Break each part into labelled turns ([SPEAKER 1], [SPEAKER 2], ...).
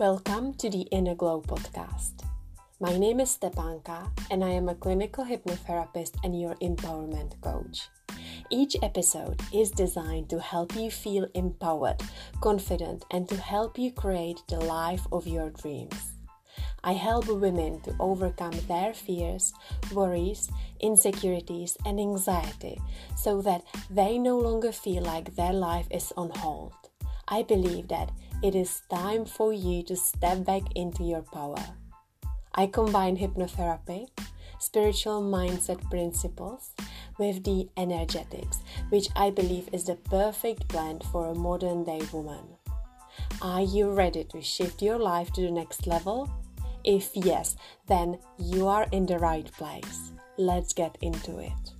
[SPEAKER 1] Welcome to the Inner Glow podcast. My name is Stepanka and I am a clinical hypnotherapist and your empowerment coach. Each episode is designed to help you feel empowered, confident, and to help you create the life of your dreams. I help women to overcome their fears, worries, insecurities, and anxiety so that they no longer feel like their life is on hold. I believe that it is time for you to step back into your power. I combine hypnotherapy, spiritual mindset principles with the energetics, which I believe is the perfect blend for a modern day woman. Are you ready to shift your life to the next level? If yes, then you are in the right place. Let's get into it.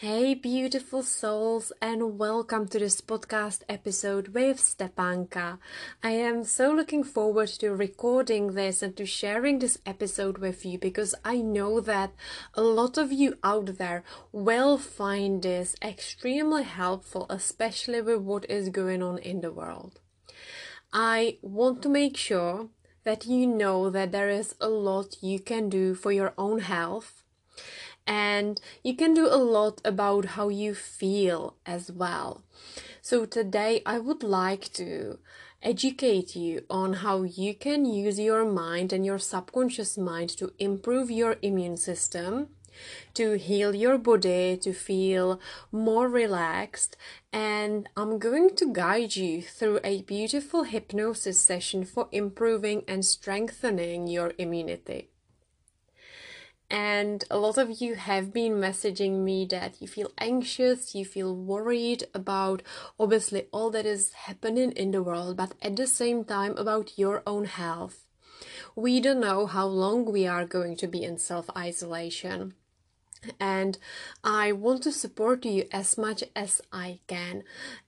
[SPEAKER 1] Hey, beautiful souls, and welcome to this podcast episode with Stepanka. I am so looking forward to recording this and to sharing this episode with you because I know that a lot of you out there will find this extremely helpful, especially with what is going on in the world. I want to make sure that you know that there is a lot you can do for your own health and you can do a lot about how you feel as well. So, today I would like to educate you on how you can use your mind and your subconscious mind to improve your immune system. To heal your body, to feel more relaxed, and I'm going to guide you through a beautiful hypnosis session for improving and strengthening your immunity. And a lot of you have been messaging me that you feel anxious, you feel worried about obviously all that is happening in the world, but at the same time about your own health. We don't know how long we are going to be in self isolation and I want to support you as much as I can.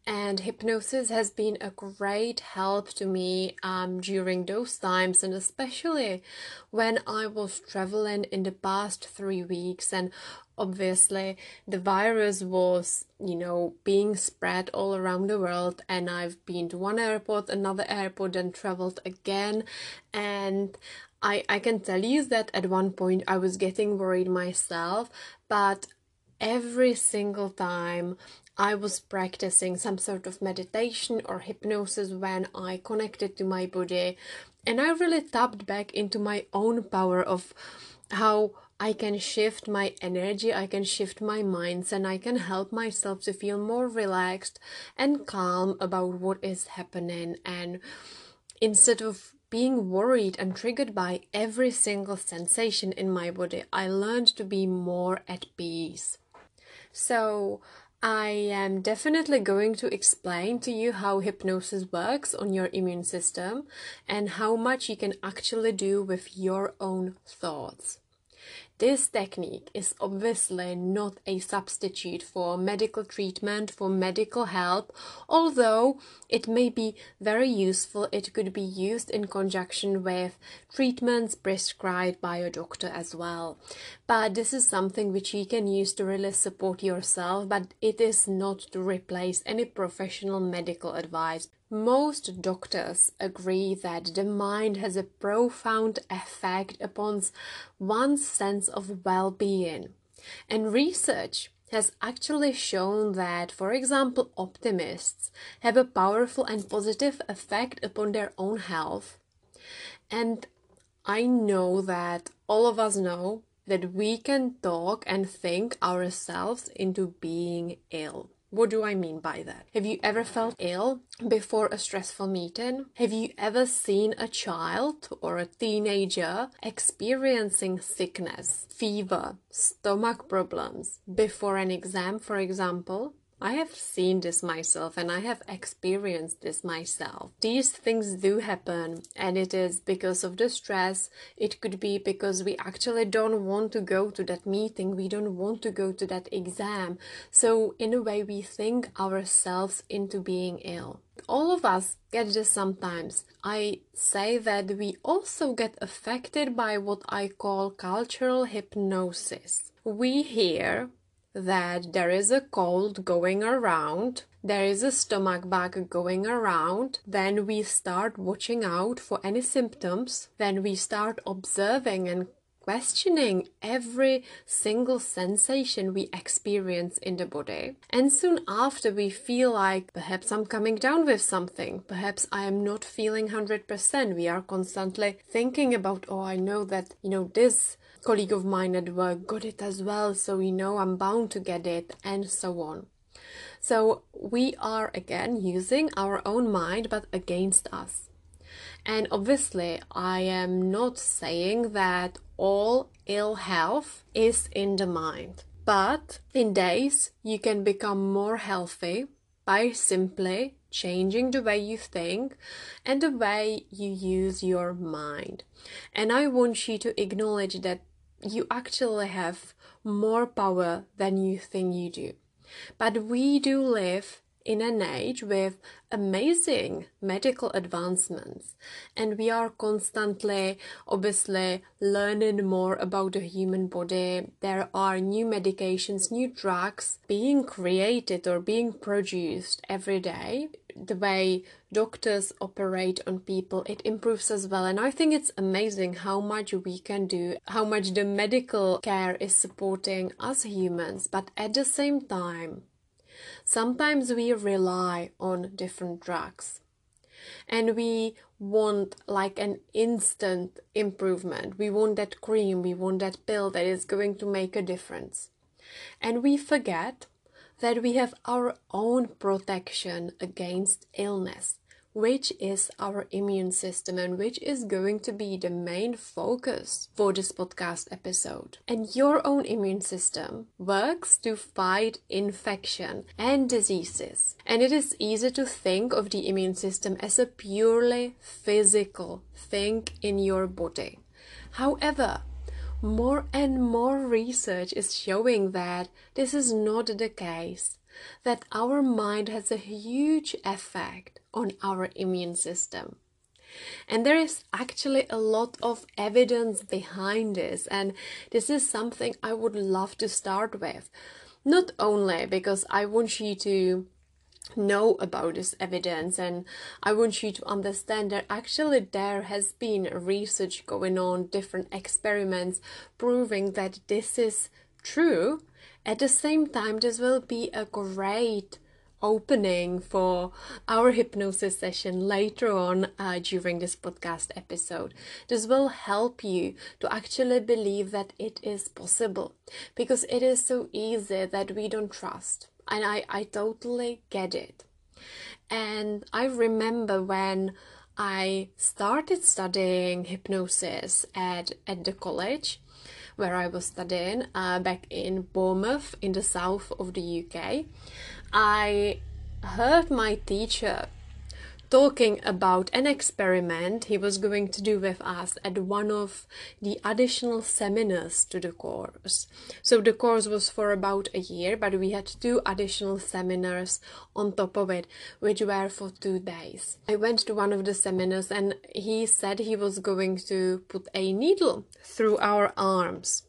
[SPEAKER 1] And hypnosis has been a great help to me um, during those times, and especially when I was traveling in the past three weeks. And obviously, the virus was, you know, being spread all around the world. And I've been to one airport, another airport, and traveled again. And I, I can tell you that at one point I was getting worried myself, but every single time I was practicing some sort of meditation or hypnosis when I connected to my body, and I really tapped back into my own power of how I can shift my energy, I can shift my minds, and I can help myself to feel more relaxed and calm about what is happening. And instead of being worried and triggered by every single sensation in my body, I learned to be more at peace. So, I am definitely going to explain to you how hypnosis works on your immune system and how much you can actually do with your own thoughts. This technique is obviously not a substitute for medical treatment, for medical help, although it may be very useful. It could be used in conjunction with treatments prescribed by a doctor as well. But this is something which you can use to really support yourself, but it is not to replace any professional medical advice most doctors agree that the mind has a profound effect upon one's sense of well being. And research has actually shown that, for example, optimists have a powerful and positive effect upon their own health. And I know that all of us know that we can talk and think ourselves into being ill. What do I mean by that? Have you ever felt ill before a stressful meeting? Have you ever seen a child or a teenager experiencing sickness, fever, stomach problems before an exam, for example? I have seen this myself and I have experienced this myself. These things do happen, and it is because of the stress. It could be because we actually don't want to go to that meeting, we don't want to go to that exam. So, in a way, we think ourselves into being ill. All of us get this sometimes. I say that we also get affected by what I call cultural hypnosis. We hear that there is a cold going around, there is a stomach bug going around, then we start watching out for any symptoms, then we start observing and questioning every single sensation we experience in the body. And soon after, we feel like perhaps I'm coming down with something, perhaps I am not feeling 100%. We are constantly thinking about, oh, I know that, you know, this colleague of mine at work got it as well, so you know I'm bound to get it, and so on. So we are again using our own mind but against us. And obviously, I am not saying that all ill health is in the mind. But in days, you can become more healthy by simply changing the way you think and the way you use your mind. And I want you to acknowledge that you actually have more power than you think you do. But we do live in an age with amazing medical advancements and we are constantly obviously learning more about the human body there are new medications new drugs being created or being produced every day the way doctors operate on people it improves as well. And i think it's amazing how much we can do how much the medical care is supporting us humans. But at the same time sometimes we rely on different drugs. And we want like an instant improvement. We want that cream we want that pill that is going to make a difference. And we forget that we have our own protection against illness, which is our immune system and which is going to be the main focus for this podcast episode. And your own immune system works to fight infection and diseases. And it is easy to think of the immune system as a purely physical thing in your body. However, more and more research is showing that this is not the case, that our mind has a huge effect on our immune system. And there is actually a lot of evidence behind this, and this is something I would love to start with. Not only because I want you to know about this evidence and i want you to understand that actually there has been research going on different experiments proving that this is true at the same time this will be a great opening for our hypnosis session later on uh, during this podcast episode. This will help you to actually believe that it is possible because it is so easy that we don't trust and I, I totally get it. And I remember when I started studying hypnosis at, at the college where I was studying uh, back in Bournemouth in the south of the UK, I heard my teacher talking about an experiment he was going to do with us at one of the additional seminars to the course. So the course was for about a year, but we had two additional seminars on top of it, which were for two days. I went to one of the seminars and he said he was going to put a needle through our arms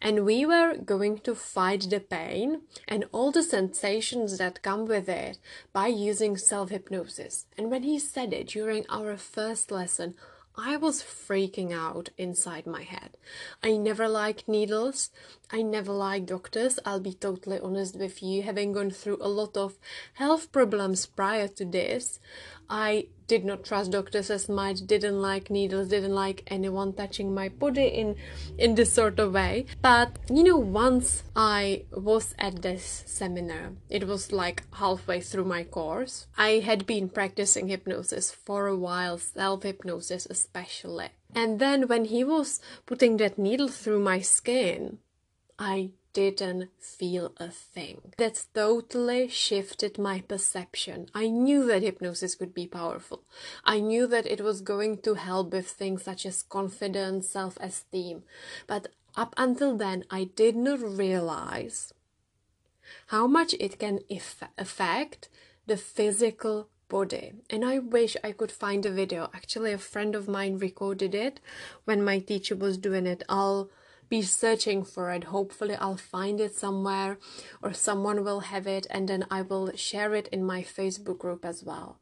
[SPEAKER 1] and we were going to fight the pain and all the sensations that come with it by using self hypnosis. And when he said it during our first lesson, I was freaking out inside my head. I never liked needles. I never liked doctors. I'll be totally honest with you. Having gone through a lot of health problems prior to this, I did not trust doctors as much, didn't like needles, didn't like anyone touching my body in in this sort of way. But you know, once I was at this seminar, it was like halfway through my course. I had been practicing hypnosis for a while, self-hypnosis especially. And then when he was putting that needle through my skin, I didn't feel a thing. That totally shifted my perception. I knew that hypnosis could be powerful. I knew that it was going to help with things such as confidence, self esteem. But up until then, I did not realize how much it can affect the physical body. And I wish I could find a video. Actually, a friend of mine recorded it when my teacher was doing it. I'll be searching for it. Hopefully, I'll find it somewhere or someone will have it and then I will share it in my Facebook group as well.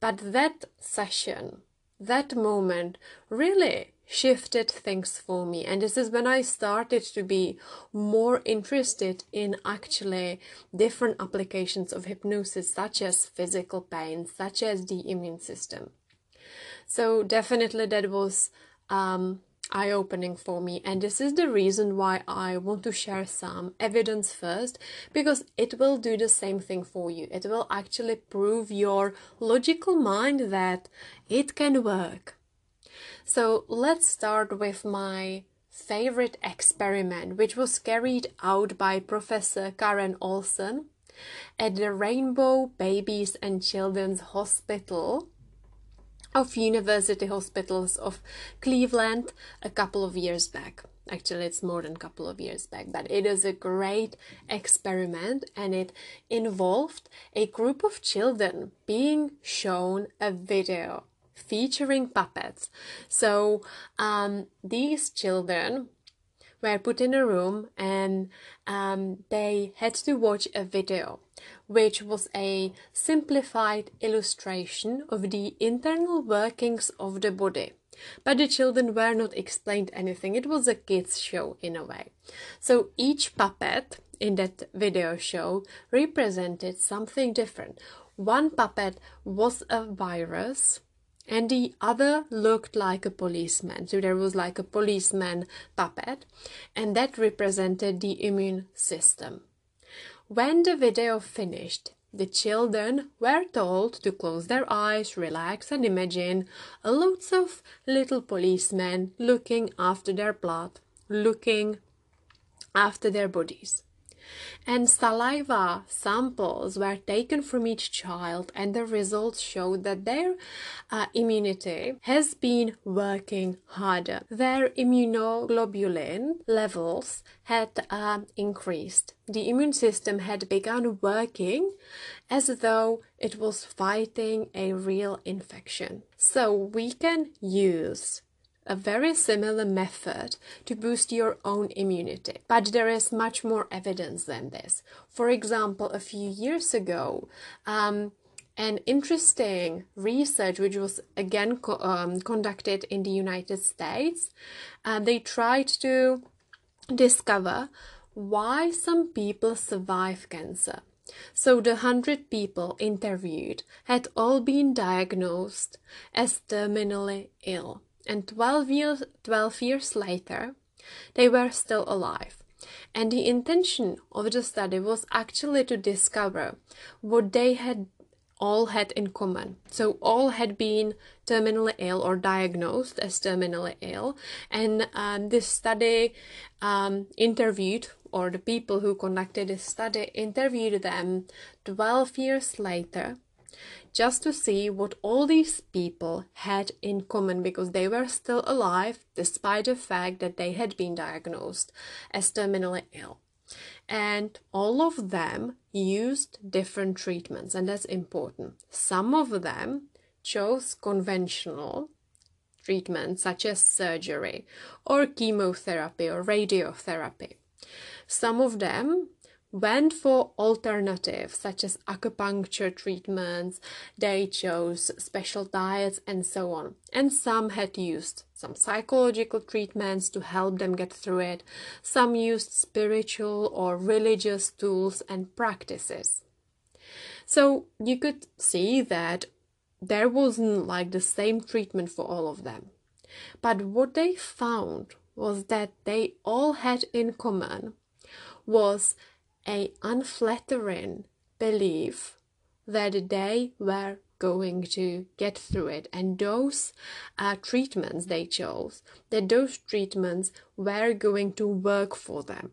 [SPEAKER 1] But that session, that moment really shifted things for me. And this is when I started to be more interested in actually different applications of hypnosis, such as physical pain, such as the immune system. So, definitely, that was um, eye opening for me. And this is the reason why I want to share some evidence first because it will do the same thing for you. It will actually prove your logical mind that it can work. So let's start with my favorite experiment, which was carried out by Professor Karen Olness at the Rainbow Babies and Children's Hospital of University Hospitals of Cleveland a couple of years back. Actually, it's more than a couple of years back, but it is a great experiment and it involved a group of children being shown a video featuring puppets. So, um, these children were put in a room and um, they had to watch a video, which was a simplified illustration of the internal workings of the body. But the children were not explained anything. It was a kids' show in a way. So each puppet in that video show represented something different. One puppet was a virus, and the other looked like a policeman. So there was like a policeman puppet, and that represented the immune system. When the video finished, the children were told to close their eyes, relax, and imagine lots of little policemen looking after their blood, looking after their bodies and saliva samples were taken from each child and the results showed that their uh, immunity has been working harder. Their immunoglobulin levels had uh, increased. The immune system had begun working as though it was fighting a real infection. So we can use a very similar method to boost your own immunity. But there is much more evidence than this. For example, a few years ago, um, an interesting research which was again co- um, conducted in the United States, uh, they tried to discover why some people survive cancer. So the 100 people interviewed had all been diagnosed as terminally ill and 12 years, 12 years later, they were still alive. And the intention of the study was actually to discover what they had all had in common. So all had been terminally ill or diagnosed as terminally ill, and um, this study um, interviewed or the people who conducted this study interviewed them 12 years later just to see what all these people had in common because they were still alive despite the fact that they had been diagnosed as terminally ill. And all of them used different treatments, and that's important. Some of them chose conventional treatments such as surgery or chemotherapy or radiotherapy. Some of them went for alternatives such as acupuncture treatments, they chose special diets, and so on. And some had used some psychological treatments to help them get through it, some used spiritual or religious tools and practices. So you could see that there wasn't like the same treatment for all of them. But what they found was that they all had in common was a unflattering belief that they were going to get through it. And those uh, treatments they chose that those treatments were going to work for them.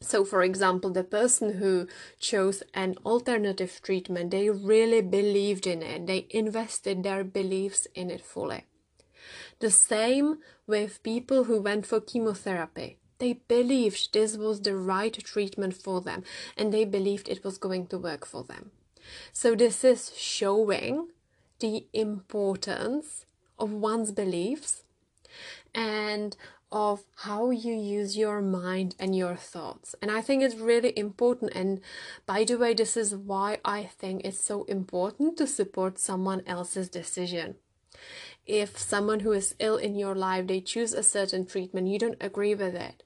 [SPEAKER 1] So for example the person who chose an alternative treatment they really believed in it. They invested their beliefs in it fully. The same with people who went for chemotherapy they believed this was the right treatment for them and they believed it was going to work for them. So, this is showing the importance of one's beliefs and of how you use your mind and your thoughts. And I think it's really important. And by the way, this is why I think it's so important to support someone else's decision. If someone who is ill in your life, they choose a certain treatment, you don't agree with it.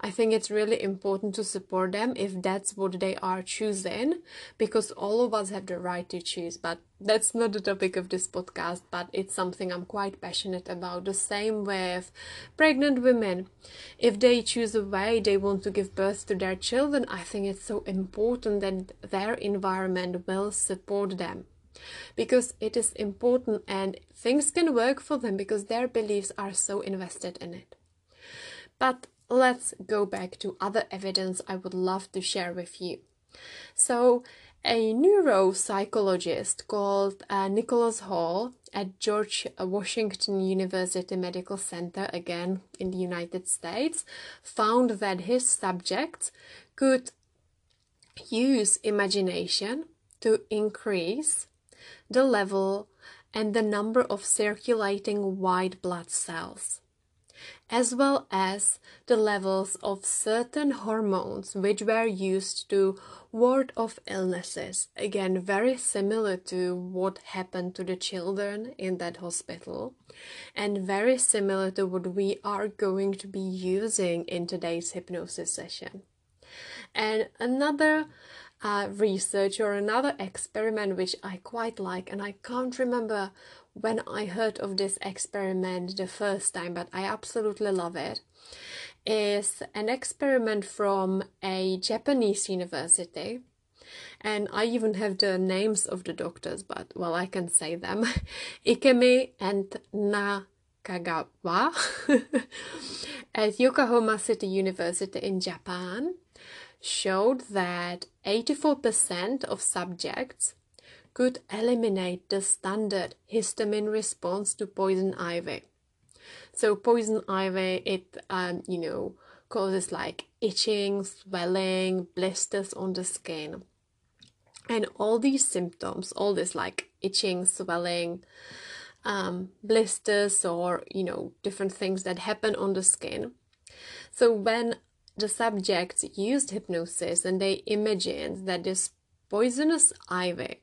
[SPEAKER 1] I think it's really important to support them if that's what they are choosing because all of us have the right to choose. But that's not the topic of this podcast, but it's something I'm quite passionate about. The same with pregnant women. If they choose a way they want to give birth to their children, I think it's so important that their environment will support them because it is important and things can work for them because their beliefs are so invested in it. But let's go back to other evidence I would love to share with you. So, a neuropsychologist called uh, Nicholas Hall at George Washington University Medical Center, again in the United States, found that his subjects could use imagination to increase the level and the number of circulating white blood cells, as well as the levels of certain hormones which were used to ward off illnesses. Again, very similar to what happened to the children in that hospital, and very similar to what we are going to be using in today's hypnosis session. And another uh, research or another experiment which I quite like, and I can't remember when I heard of this experiment the first time, but I absolutely love it. Is an experiment from a Japanese university, and I even have the names of the doctors, but well, I can say them Ikemi and Nakagawa at Yokohama City University in Japan showed that 84% of subjects could eliminate the standard histamine response to poison ivy. So poison ivy, it um, you know causes like itching, swelling, blisters on the skin, and all these symptoms, all this like itching, swelling, um, blisters, or you know different things that happen on the skin. So when the subjects used hypnosis and they imagined that this poisonous ivy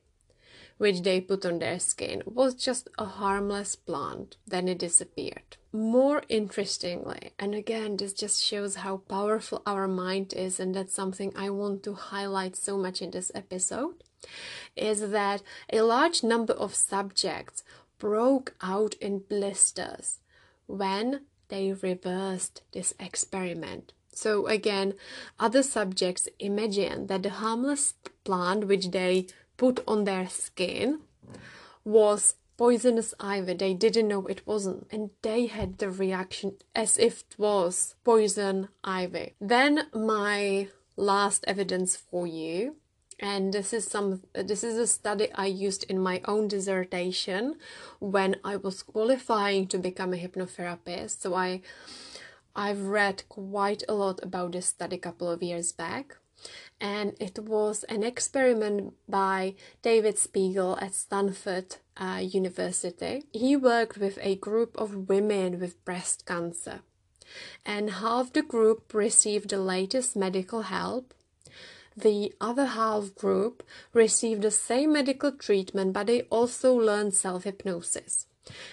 [SPEAKER 1] which they put on their skin was just a harmless plant then it disappeared. More interestingly and again this just shows how powerful our mind is and that's something i want to highlight so much in this episode is that a large number of subjects broke out in blisters when they reversed this experiment so again, other subjects imagine that the harmless plant which they put on their skin was poisonous ivy. They didn't know it wasn't, and they had the reaction as if it was poison ivy. Then my last evidence for you and this is some this is a study i used in my own dissertation when i was qualifying to become a hypnotherapist so i I've read quite a lot about this study a couple of years back, and it was an experiment by David Spiegel at Stanford uh, University. He worked with a group of women with breast cancer, and half the group received the latest medical help. The other half group received the same medical treatment, but they also learned self hypnosis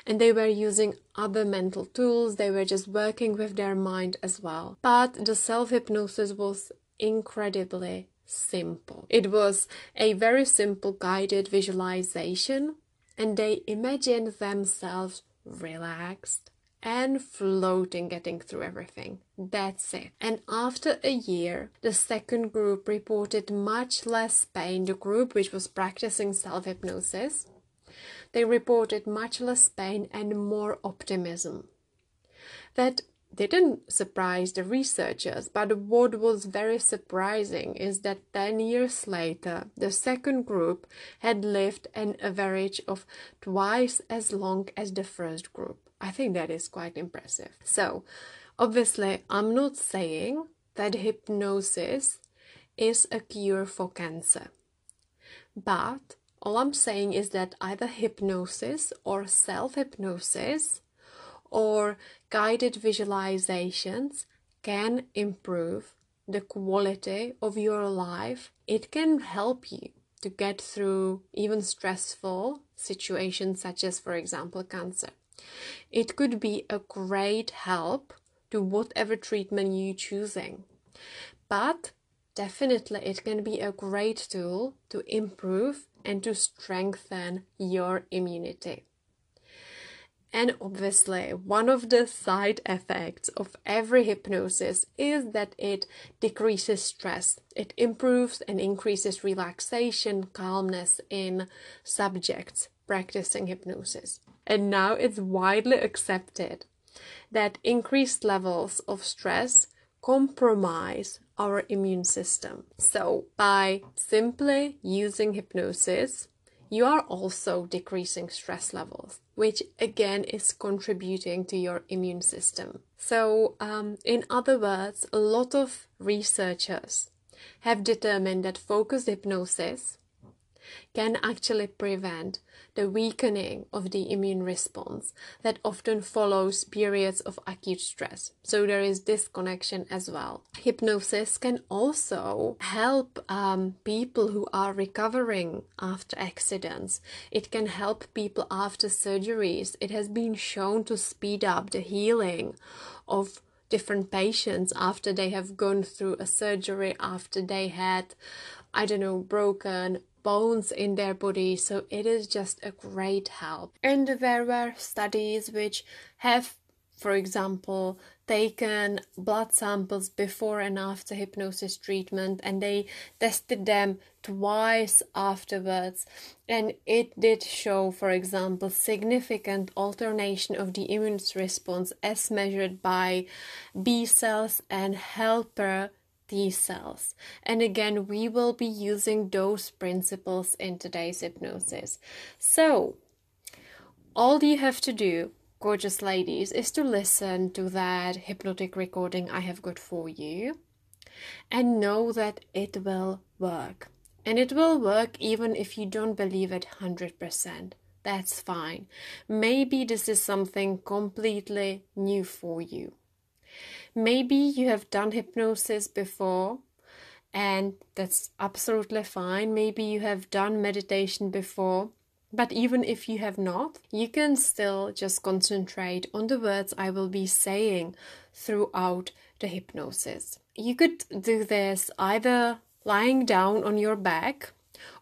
[SPEAKER 1] and they were using other mental tools, they were just working with their mind as well. But the self hypnosis was incredibly simple. It was a very simple guided visualization, and they imagined themselves relaxed and floating, getting through everything. That's it. And after a year, the second group reported much less pain. The group which was practicing self hypnosis they reported much less pain and more optimism. That didn't surprise the researchers, but what was very surprising is that 10 years later, the second group had lived an average of twice as long as the first group. I think that is quite impressive. So, obviously, I'm not saying that hypnosis is a cure for cancer, but all I'm saying is that either hypnosis or self hypnosis or guided visualizations can improve the quality of your life. It can help you to get through even stressful situations, such as, for example, cancer. It could be a great help to whatever treatment you're choosing. But definitely, it can be a great tool to improve and to strengthen your immunity. And obviously, one of the side effects of every hypnosis is that it decreases stress. It improves and increases relaxation, calmness in subjects practicing hypnosis. And now it's widely accepted that increased levels of stress compromise our immune system. So, by simply using hypnosis, you are also decreasing stress levels, which again is contributing to your immune system. So, um, in other words, a lot of researchers have determined that focused hypnosis can actually prevent the weakening of the immune response that often follows periods of acute stress. So there is this connection as well. Hypnosis can also help um, people who are recovering after accidents. It can help people after surgeries. It has been shown to speed up the healing of different patients after they have gone through a surgery, after they had, I don't know, broken bones in their body, so it is just a great help. And there were studies which have, for example, taken blood samples before and after hypnosis treatment and they tested them twice afterwards and it did show for example significant alternation of the immune response as measured by b cells and helper T cells. And again, we will be using those principles in today's hypnosis. So, all you have to do, gorgeous ladies, is to listen to that hypnotic recording I have got for you and know that it will work. And it will work even if you don't believe it 100%. That's fine. Maybe this is something completely new for you. Maybe you have done hypnosis before and that's absolutely fine. Maybe you have done meditation before. But even if you have not, you can still just concentrate on the words I will be saying throughout the hypnosis. You could do this either lying down on your back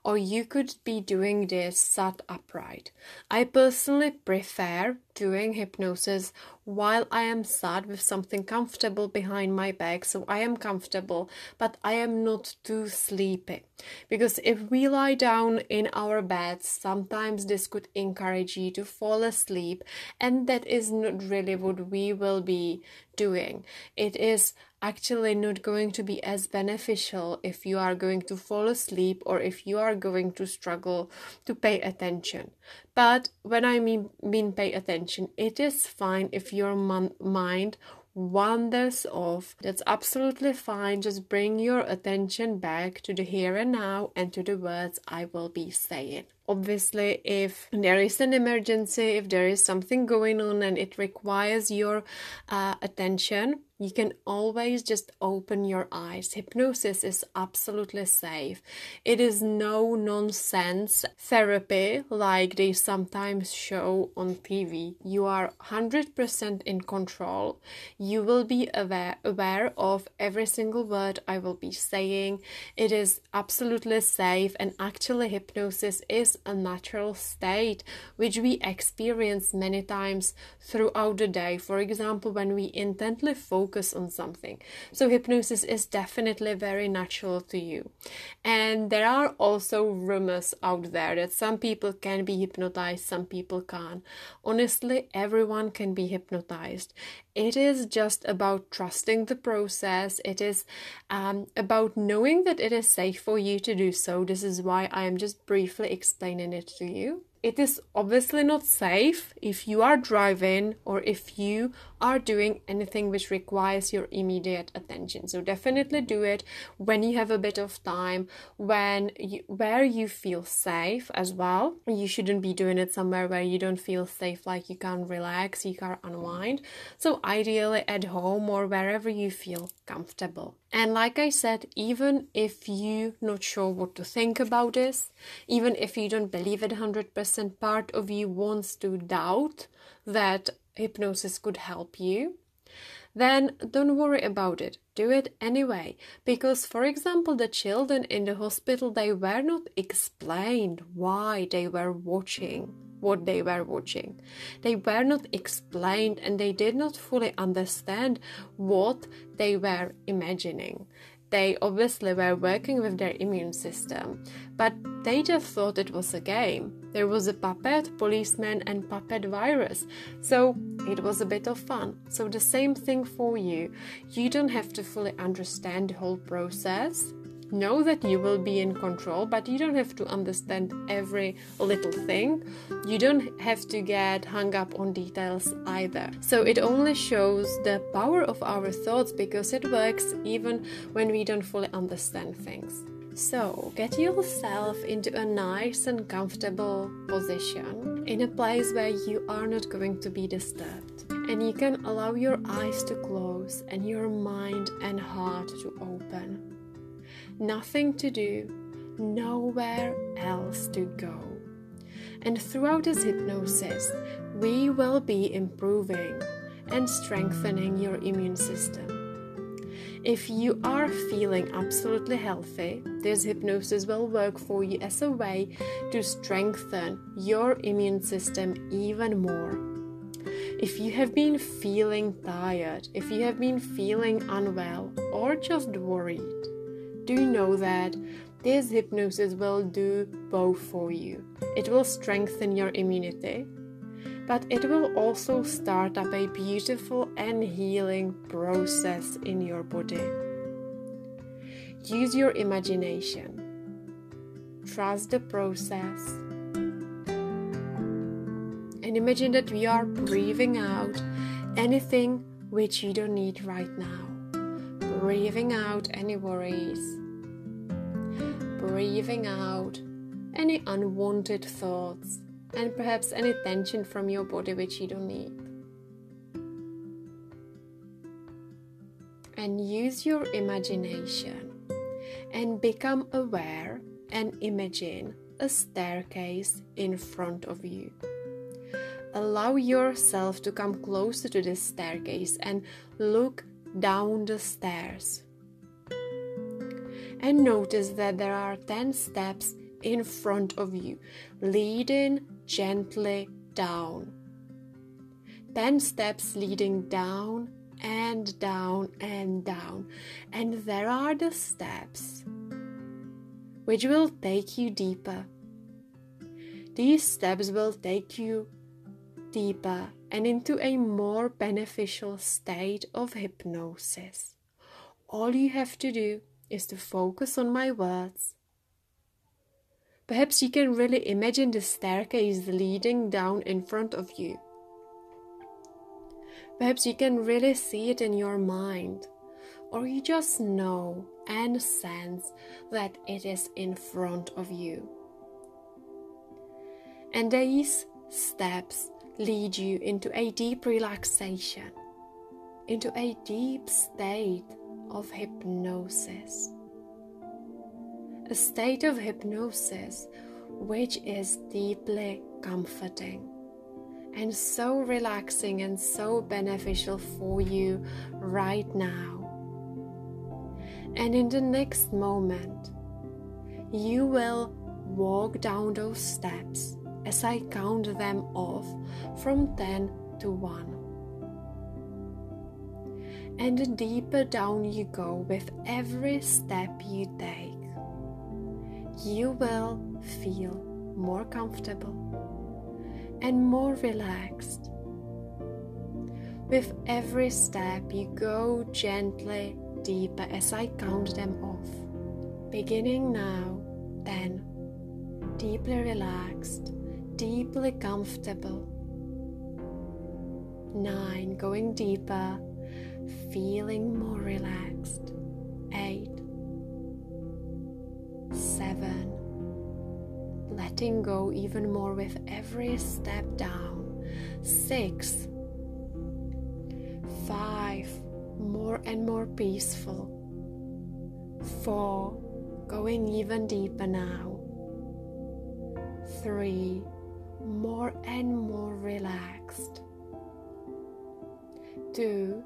[SPEAKER 1] or you could be doing this sat upright. I personally prefer doing hypnosis while I am sat with something comfortable behind my back, so I am comfortable, but I am not too sleepy. Because if we lie down in our beds, sometimes this could encourage you to fall asleep, and that is not really what we will be doing. It is actually not going to be as beneficial if you are going to fall asleep or if you are going to struggle to pay attention. But when I mean, mean pay attention, it is fine if your mind wanders off. That's absolutely fine. Just bring your attention back to the here and now and to the words I will be saying. Obviously, if there is an emergency, if there is something going on and it requires your uh, attention, you can always just open your eyes. Hypnosis is absolutely safe. It is no nonsense therapy like they sometimes show on TV. You are 100% in control. You will be aware, aware of every single word I will be saying. It is absolutely safe, and actually, hypnosis is a natural state which we experience many times throughout the day. For example, when we intently focus focus on something. So, hypnosis is definitely very natural to you. And there are also rumors out there that some people can be hypnotized, some people can't. Honestly, everyone can be hypnotized. It is just about trusting the process, it is um, about knowing that it is safe for you to do so. This is why I am just briefly explaining it to you it is obviously not safe if you are driving or if you are doing anything which requires your immediate attention. So definitely do it when you have a bit of time, when you, where you feel safe as well. You shouldn't be doing it somewhere where you don't feel safe, like you can't relax, you can't unwind. So ideally at home or wherever you feel comfortable. And like I said, even if you're not sure what to think about this, even if you don't believe it 100%, part of you wants to doubt that hypnosis could help you, then don't worry about it. Do it anyway. Because, for example, the children in the hospital, they were not explained why they were watching what they were watching. They were not explained and they did not fully understand what they were imagining. They obviously were working with their immune system, but they just thought it was a game. There was a puppet, policeman, and puppet virus, so it was a bit of fun. So, the same thing for you. You don't have to fully understand the whole process know that you will be in control, but you don't have to understand every little thing. You don't have to get hung up on details either. So it only shows the power of our thoughts because it works even when we don't fully understand things. So, get yourself into a nice and comfortable position in a place where you are not going to be disturbed. And you can allow your eyes to close and your mind and heart to open nothing to do, nowhere else to go. And throughout this hypnosis, we will be improving and strengthening your immune system. If you are feeling absolutely healthy, this hypnosis will work for you as a way to strengthen your immune system even more. If you have been feeling tired, if you have been feeling unwell, or just worried, do you know that this hypnosis will do both for you. It will strengthen your immunity, but it will also start up a beautiful and healing process in your body. Use your imagination. Trust the process. And imagine that we are breathing out anything which you don't need right now breathing out any worries, breathing out any unwanted thoughts, and perhaps any tension from your body which you don't need. And use your imagination and become aware and imagine a staircase in front of you. Allow yourself to come closer to this staircase and look down the stairs. And notice that there are 10 steps in front of you, leading gently down. 10 steps leading down and down and down. And there are the steps which will take you deeper. These steps will take you deeper and into a more beneficial state of hypnosis. All you have to do is to focus on my words. Perhaps you can really imagine the staircase leading down in front of you. Perhaps you can really see it in your mind, or you just know and sense that it is in front of you. And these steps lead you into a deep relaxation, into a deep state of hypnosis. A state of hypnosis which is deeply comforting and so relaxing and so beneficial for you right now. And in the next moment, you will walk down those steps as I count them off from 10 to 1. And the deeper down you go with every step you take, you will feel more comfortable and more relaxed. With every step, you go gently deeper as I count them off. Beginning now, 10, deeply relaxed, deeply comfortable. Nine, going deeper, feeling more relaxed. Eight, seven, letting go even more with every step down. Six, five, more and more peaceful. Four, going even deeper now. Three, more and more relaxed. Two,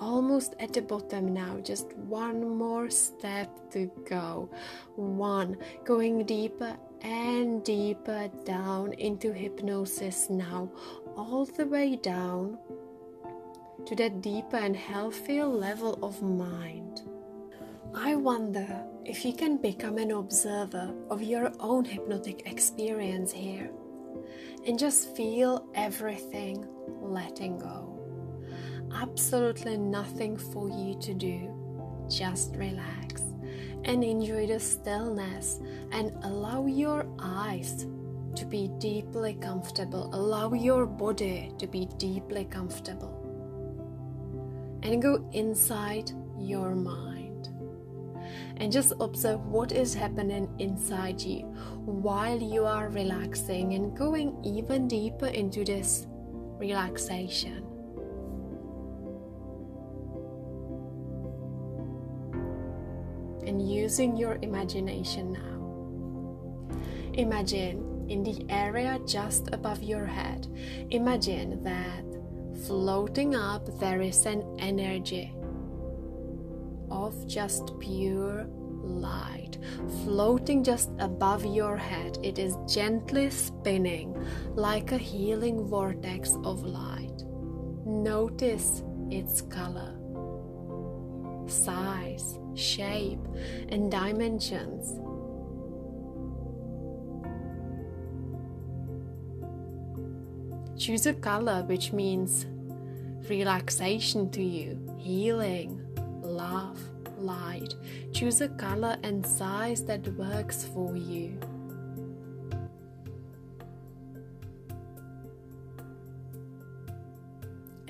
[SPEAKER 1] almost at the bottom now, just one more step to go. One, going deeper and deeper down into hypnosis now, all the way down to that deeper and healthier level of mind. I wonder if you can become an observer of your own hypnotic experience here and just feel everything letting go. Absolutely nothing for you to do. Just relax and enjoy the stillness and allow your eyes to be deeply comfortable. Allow your body to be deeply comfortable. And go inside your mind and just observe what is happening inside you while you are relaxing and going even deeper into this relaxation. And using your imagination now. Imagine in the area just above your head, imagine that floating up there is an energy of just pure light floating just above your head. It is gently spinning like a healing vortex of light. Notice its color, size, shape, and dimensions. Choose a color which means relaxation to you, healing, love, light. Choose a color and size that works for you.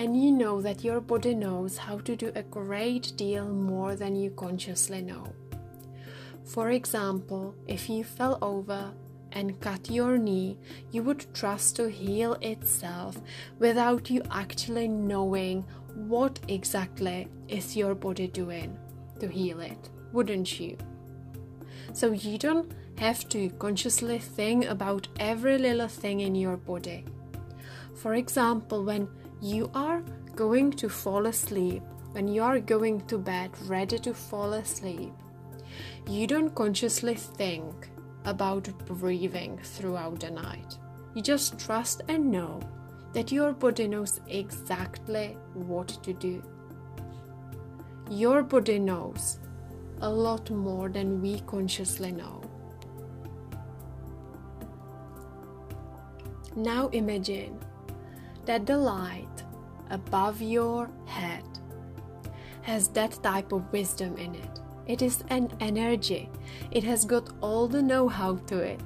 [SPEAKER 1] And you know that your body knows how to do a great deal more than you consciously know. For example, if you fell over and cut your knee, you would trust to heal itself without you actually knowing what exactly is your body doing to heal it, wouldn't you? So you don't have to consciously think about every little thing in your body. For example, when you are going to fall asleep, when you are going to bed ready to fall asleep, you don't consciously think about breathing throughout the night. You just trust and know that your body knows exactly what to do. Your body knows a lot more than we consciously know. Now imagine that the light above your head has that type of wisdom in it. It is an energy, it has got all the know how to it.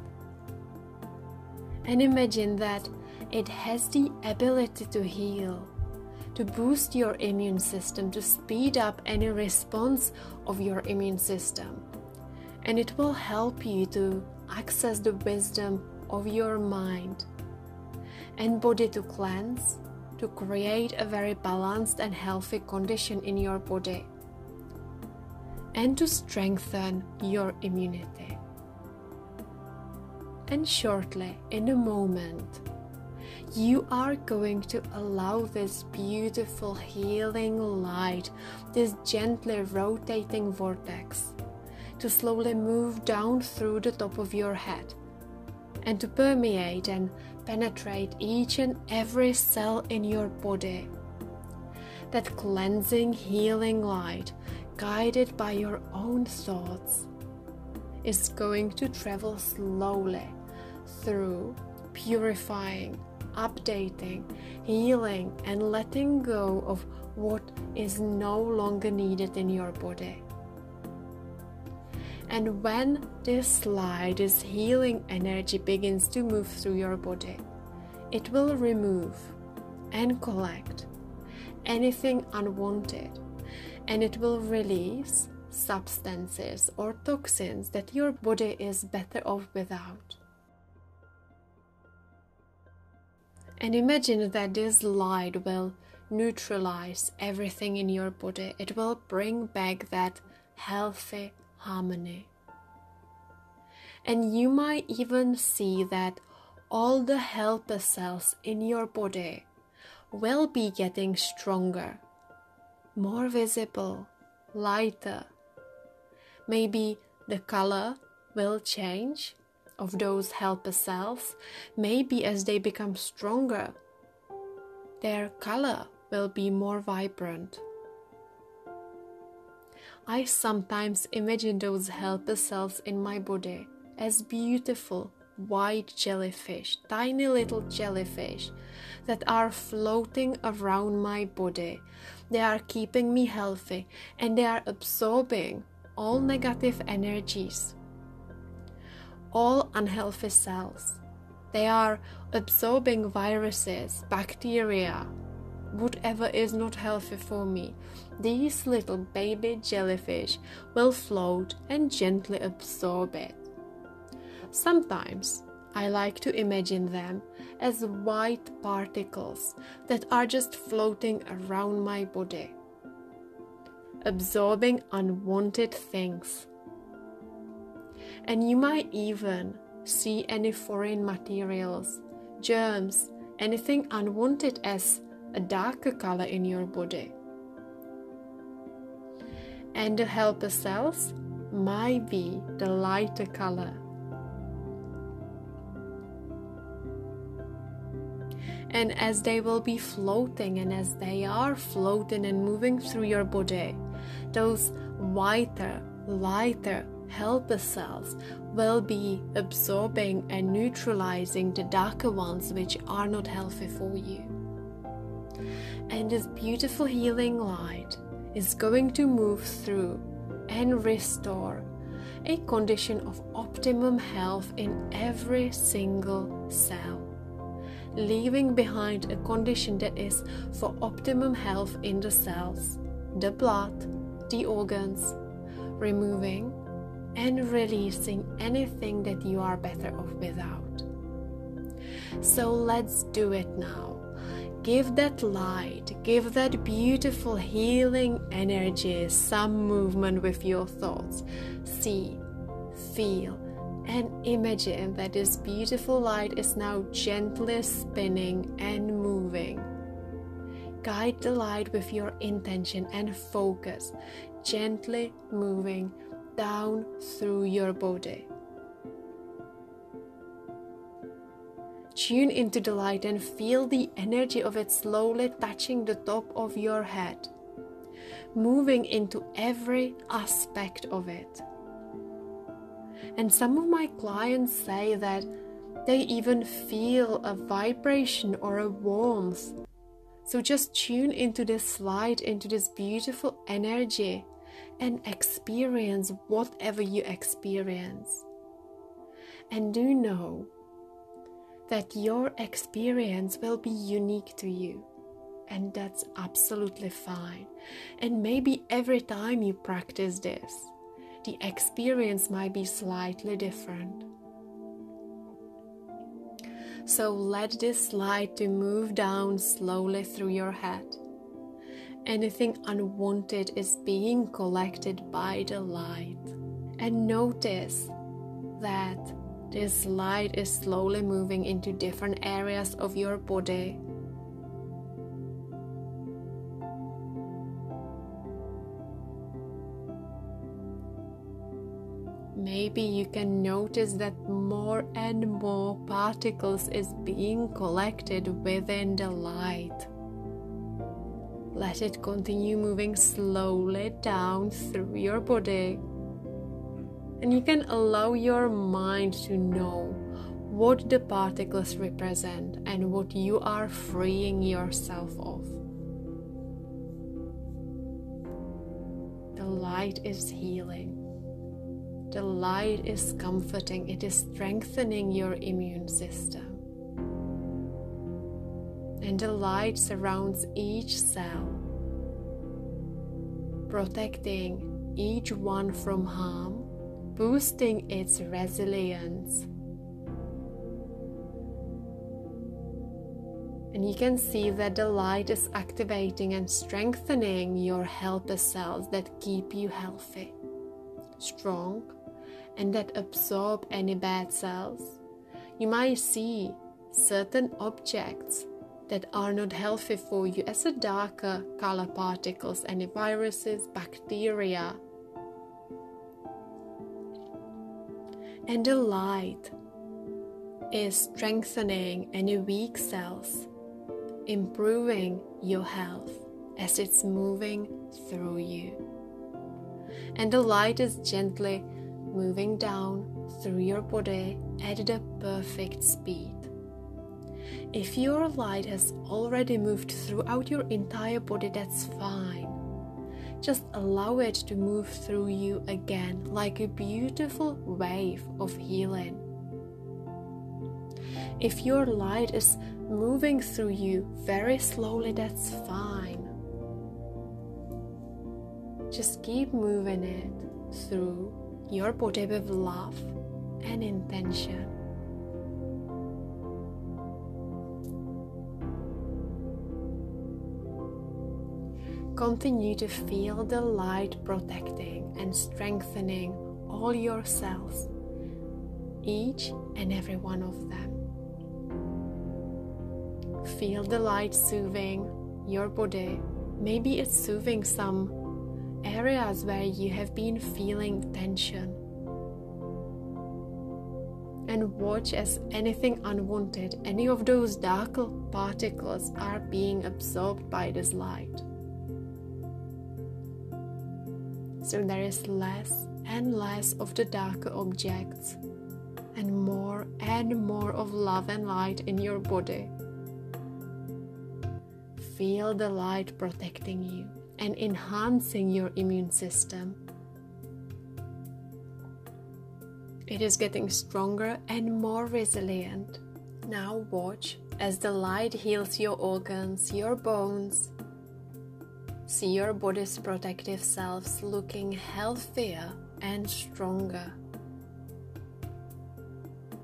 [SPEAKER 1] And imagine that it has the ability to heal, to boost your immune system, to speed up any response of your immune system. And it will help you to access the wisdom of your mind and body to cleanse, to create a very balanced and healthy condition in your body, and to strengthen your immunity. And shortly, in a moment, you are going to allow this beautiful healing light, this gently rotating vortex, to slowly move down through the top of your head and to permeate and penetrate each and every cell in your body. That cleansing, healing light, guided by your own thoughts, is going to travel slowly through purifying updating, healing, and letting go of what is no longer needed in your body. And when this light, this healing energy begins to move through your body, it will remove and collect anything unwanted and it will release substances or toxins that your body is better off without. And imagine that this light will neutralize everything in your body, it will bring back that healthy harmony. And you might even see that all the helper cells in your body will be getting stronger, more visible, lighter. Maybe the color will change of those helper cells. Maybe as they become stronger, their color will be more vibrant. I sometimes imagine those helper cells in my body as beautiful white jellyfish, tiny little jellyfish that are floating around my body. They are keeping me healthy and they are absorbing all negative energies, all unhealthy cells. They are absorbing viruses, bacteria, whatever is not healthy for me. These little baby jellyfish will float and gently absorb it. Sometimes I like to imagine them as white particles that are just floating around my body, absorbing unwanted things. And you might even see any foreign materials, germs, anything unwanted as a darker color in your body. And the helper cells might be the lighter color. And as they will be floating, and as they are floating and moving through your body, those whiter, lighter helper cells will be absorbing and neutralizing the darker ones which are not healthy for you. And this beautiful healing light is going to move through and restore a condition of optimum health in every single cell, leaving behind a condition that is for optimum health in the cells, the blood, the organs, removing and releasing anything that you are better off without. So let's do it now. Give that light, give that beautiful healing energy some movement with your thoughts. See, feel, and imagine that this beautiful light is now gently spinning and moving. Guide the light with your intention and focus, gently moving down through your body. Tune into the light and feel the energy of it slowly touching the top of your head, moving into every aspect of it. And some of my clients say that they even feel a vibration or a warmth. So just tune into this light, into this beautiful energy, and experience whatever you experience. And do know that your experience will be unique to you. And that's absolutely fine. And maybe every time you practice this, the experience might be slightly different. So let this light to move down slowly through your head. Anything unwanted is being collected by the light. And notice that this light is slowly moving into different areas of your body. Maybe you can notice that more and more particles is being collected within the light. Let it continue moving slowly down through your body and you can allow your mind to know what the particles represent and what you are freeing yourself of. The light is healing. The light is comforting, it is strengthening your immune system. And the light surrounds each cell, protecting each one from harm, boosting its resilience. And you can see that the light is activating and strengthening your helper cells that keep you healthy, strong, and that absorb any bad cells. You might see certain objects that are not healthy for you as a darker color particles, any viruses, bacteria. And the light is strengthening any weak cells improving your health as it's moving through you. And the light is gently moving down through your body at the perfect speed. If your light has already moved throughout your entire body, that's fine. Just allow it to move through you again like a beautiful wave of healing. If your light is moving through you very slowly, that's fine. Just keep moving it through your body with love and intention. Continue to feel the light protecting and strengthening all your cells, each and every one of them. Feel the light soothing your body. Maybe it's soothing some areas where you have been feeling tension. And watch as anything unwanted, any of those dark particles are being absorbed by this light. So there is less and less of the darker objects, and more and more of love and light in your body. Feel the light protecting you and enhancing your immune system. It is getting stronger and more resilient. Now, watch as the light heals your organs, your bones. See your body's protective selves looking healthier and stronger.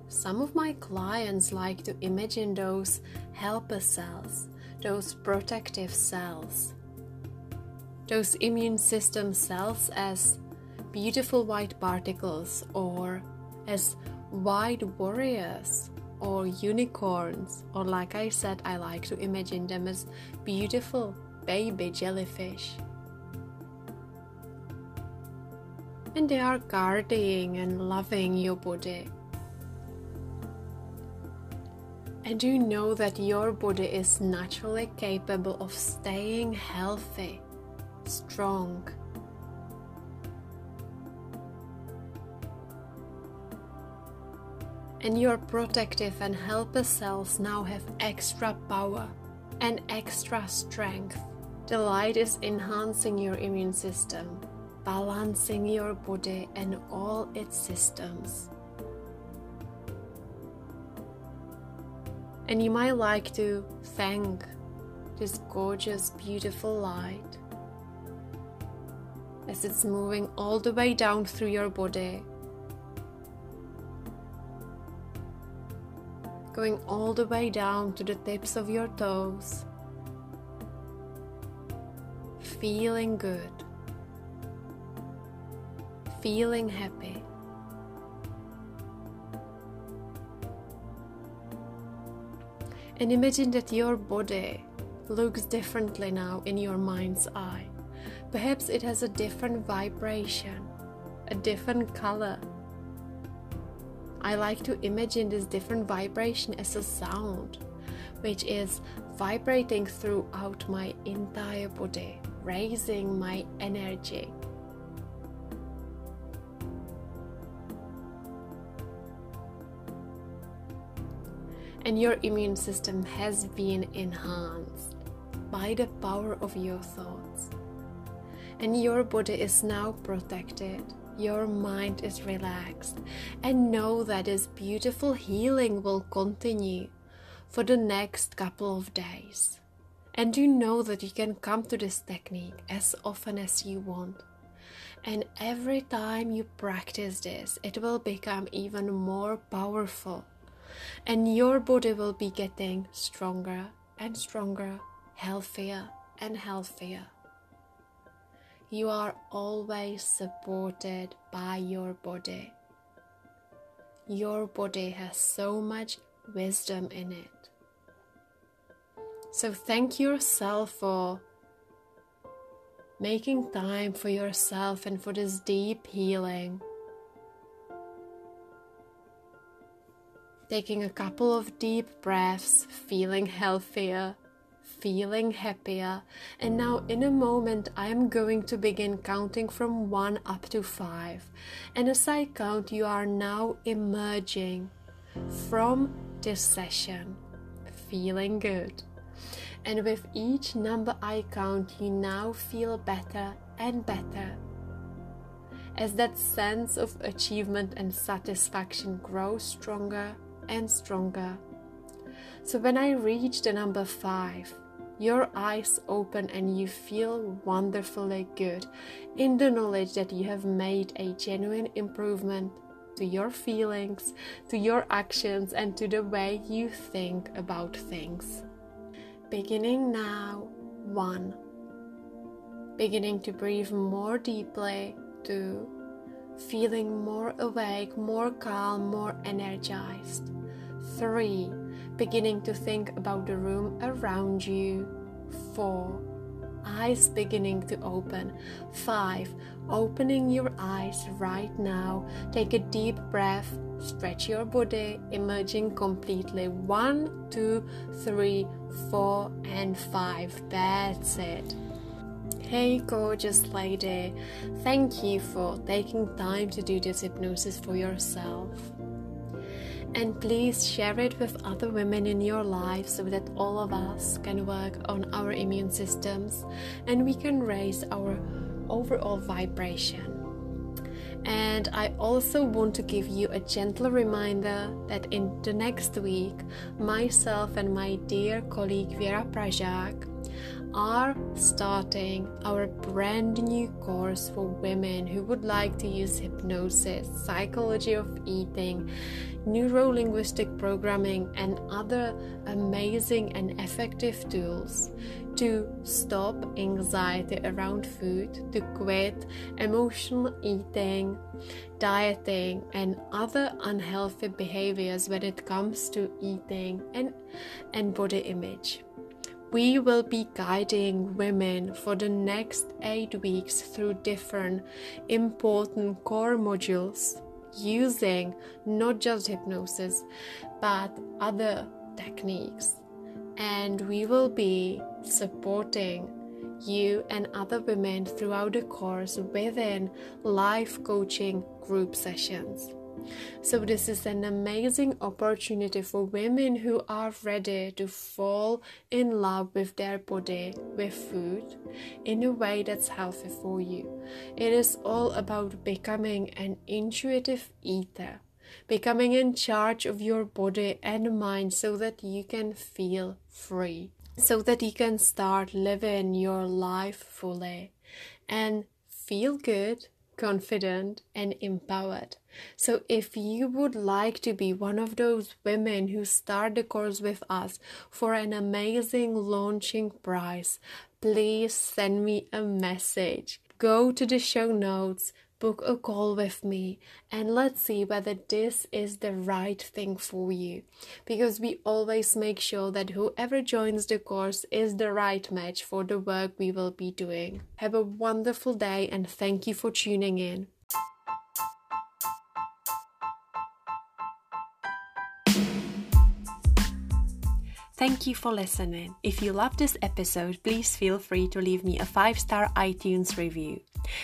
[SPEAKER 1] Some of my clients like to imagine those helper cells those protective cells, those immune system cells as beautiful white particles or as white warriors or unicorns, or like I said, I like to imagine them as beautiful baby jellyfish. And they are guarding and loving your body And you know that your body is naturally capable of staying healthy, strong. And your protective and helper cells now have extra power and extra strength. The light is enhancing your immune system, balancing your body and all its systems. And you might like to thank this gorgeous, beautiful light as it's moving all the way down through your body, going all the way down to the tips of your toes, feeling good, feeling happy. And imagine that your body looks differently now in your mind's eye. Perhaps it has a different vibration, a different color. I like to imagine this different vibration as a sound, which is vibrating throughout my entire body, raising my energy. and your immune system has been enhanced by the power of your thoughts. And your body is now protected, your mind is relaxed, and know that this beautiful healing will continue for the next couple of days. And you know that you can come to this technique as often as you want. And every time you practice this, it will become even more powerful. And your body will be getting stronger and stronger, healthier and healthier. You are always supported by your body. Your body has so much wisdom in it. So thank yourself for making time for yourself and for this deep healing. Taking a couple of deep breaths, feeling healthier, feeling happier. And now, in a moment, I am going to begin counting from one up to five. And as I count, you are now emerging from this session, feeling good. And with each number I count, you now feel better and better. As that sense of achievement and satisfaction grows stronger and stronger. So when I reach the number five, your eyes open and you feel wonderfully good in the knowledge that you have made a genuine improvement to your feelings, to your actions, and to the way you think about things. Beginning now, one. Beginning to breathe more deeply, two. Feeling more awake, more calm, more energized. Three. Beginning to think about the room around you. Four. Eyes beginning to open. Five. Opening your eyes right now. Take a deep breath Stretch your body, emerging completely. One, two, three, four, and five. That's it. Hey, gorgeous lady, thank you for taking time to do this hypnosis for yourself. And please share it with other women in your life so that all of us can work on our immune systems and we can raise our overall vibration. And I also want to give you a gentle reminder that in the next week, myself and my dear colleague Vera Prajak are starting our brand new course for women who would like to use hypnosis, psychology of eating, neuro linguistic programming, and other amazing and effective tools to stop anxiety around food, to quit emotional eating, dieting, and other unhealthy behaviors when it comes to eating and, and body image. We will be guiding women for the next eight weeks through different important core modules using not just hypnosis but other techniques and we will be supporting you and other women throughout the course within live coaching group sessions. So, this is an amazing opportunity for women who are ready to fall in love with their body, with food, in a way that's healthy for you. It is all about becoming an intuitive eater becoming in charge of your body and mind so that you can feel free, so that you can start living your life fully and feel good, confident, and empowered. So, if you would like to be one of those women who start the course with us for an amazing launching price, please send me a message. Go to the show notes book a call with me and let's see whether this is the right thing for you. Because we always make sure that whoever joins the course is the right match for the work we will be doing. Have a wonderful day and thank you for tuning in. Thank you for listening. If you love this episode, please feel free to leave me a 5 star iTunes review.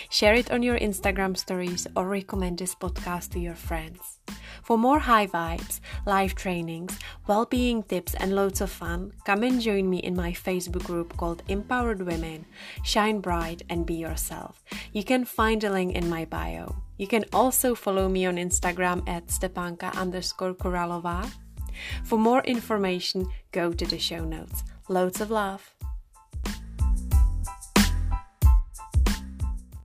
[SPEAKER 1] Share it on your Instagram stories or recommend this podcast to your friends. For more high vibes, live trainings, well being tips, and loads of fun, come and join me in my Facebook group called Empowered Women. Shine bright and be yourself. You can find a link in my bio. You can also follow me on Instagram at stepanka underscore kuralova. For more information, go to the show notes. Loads of love.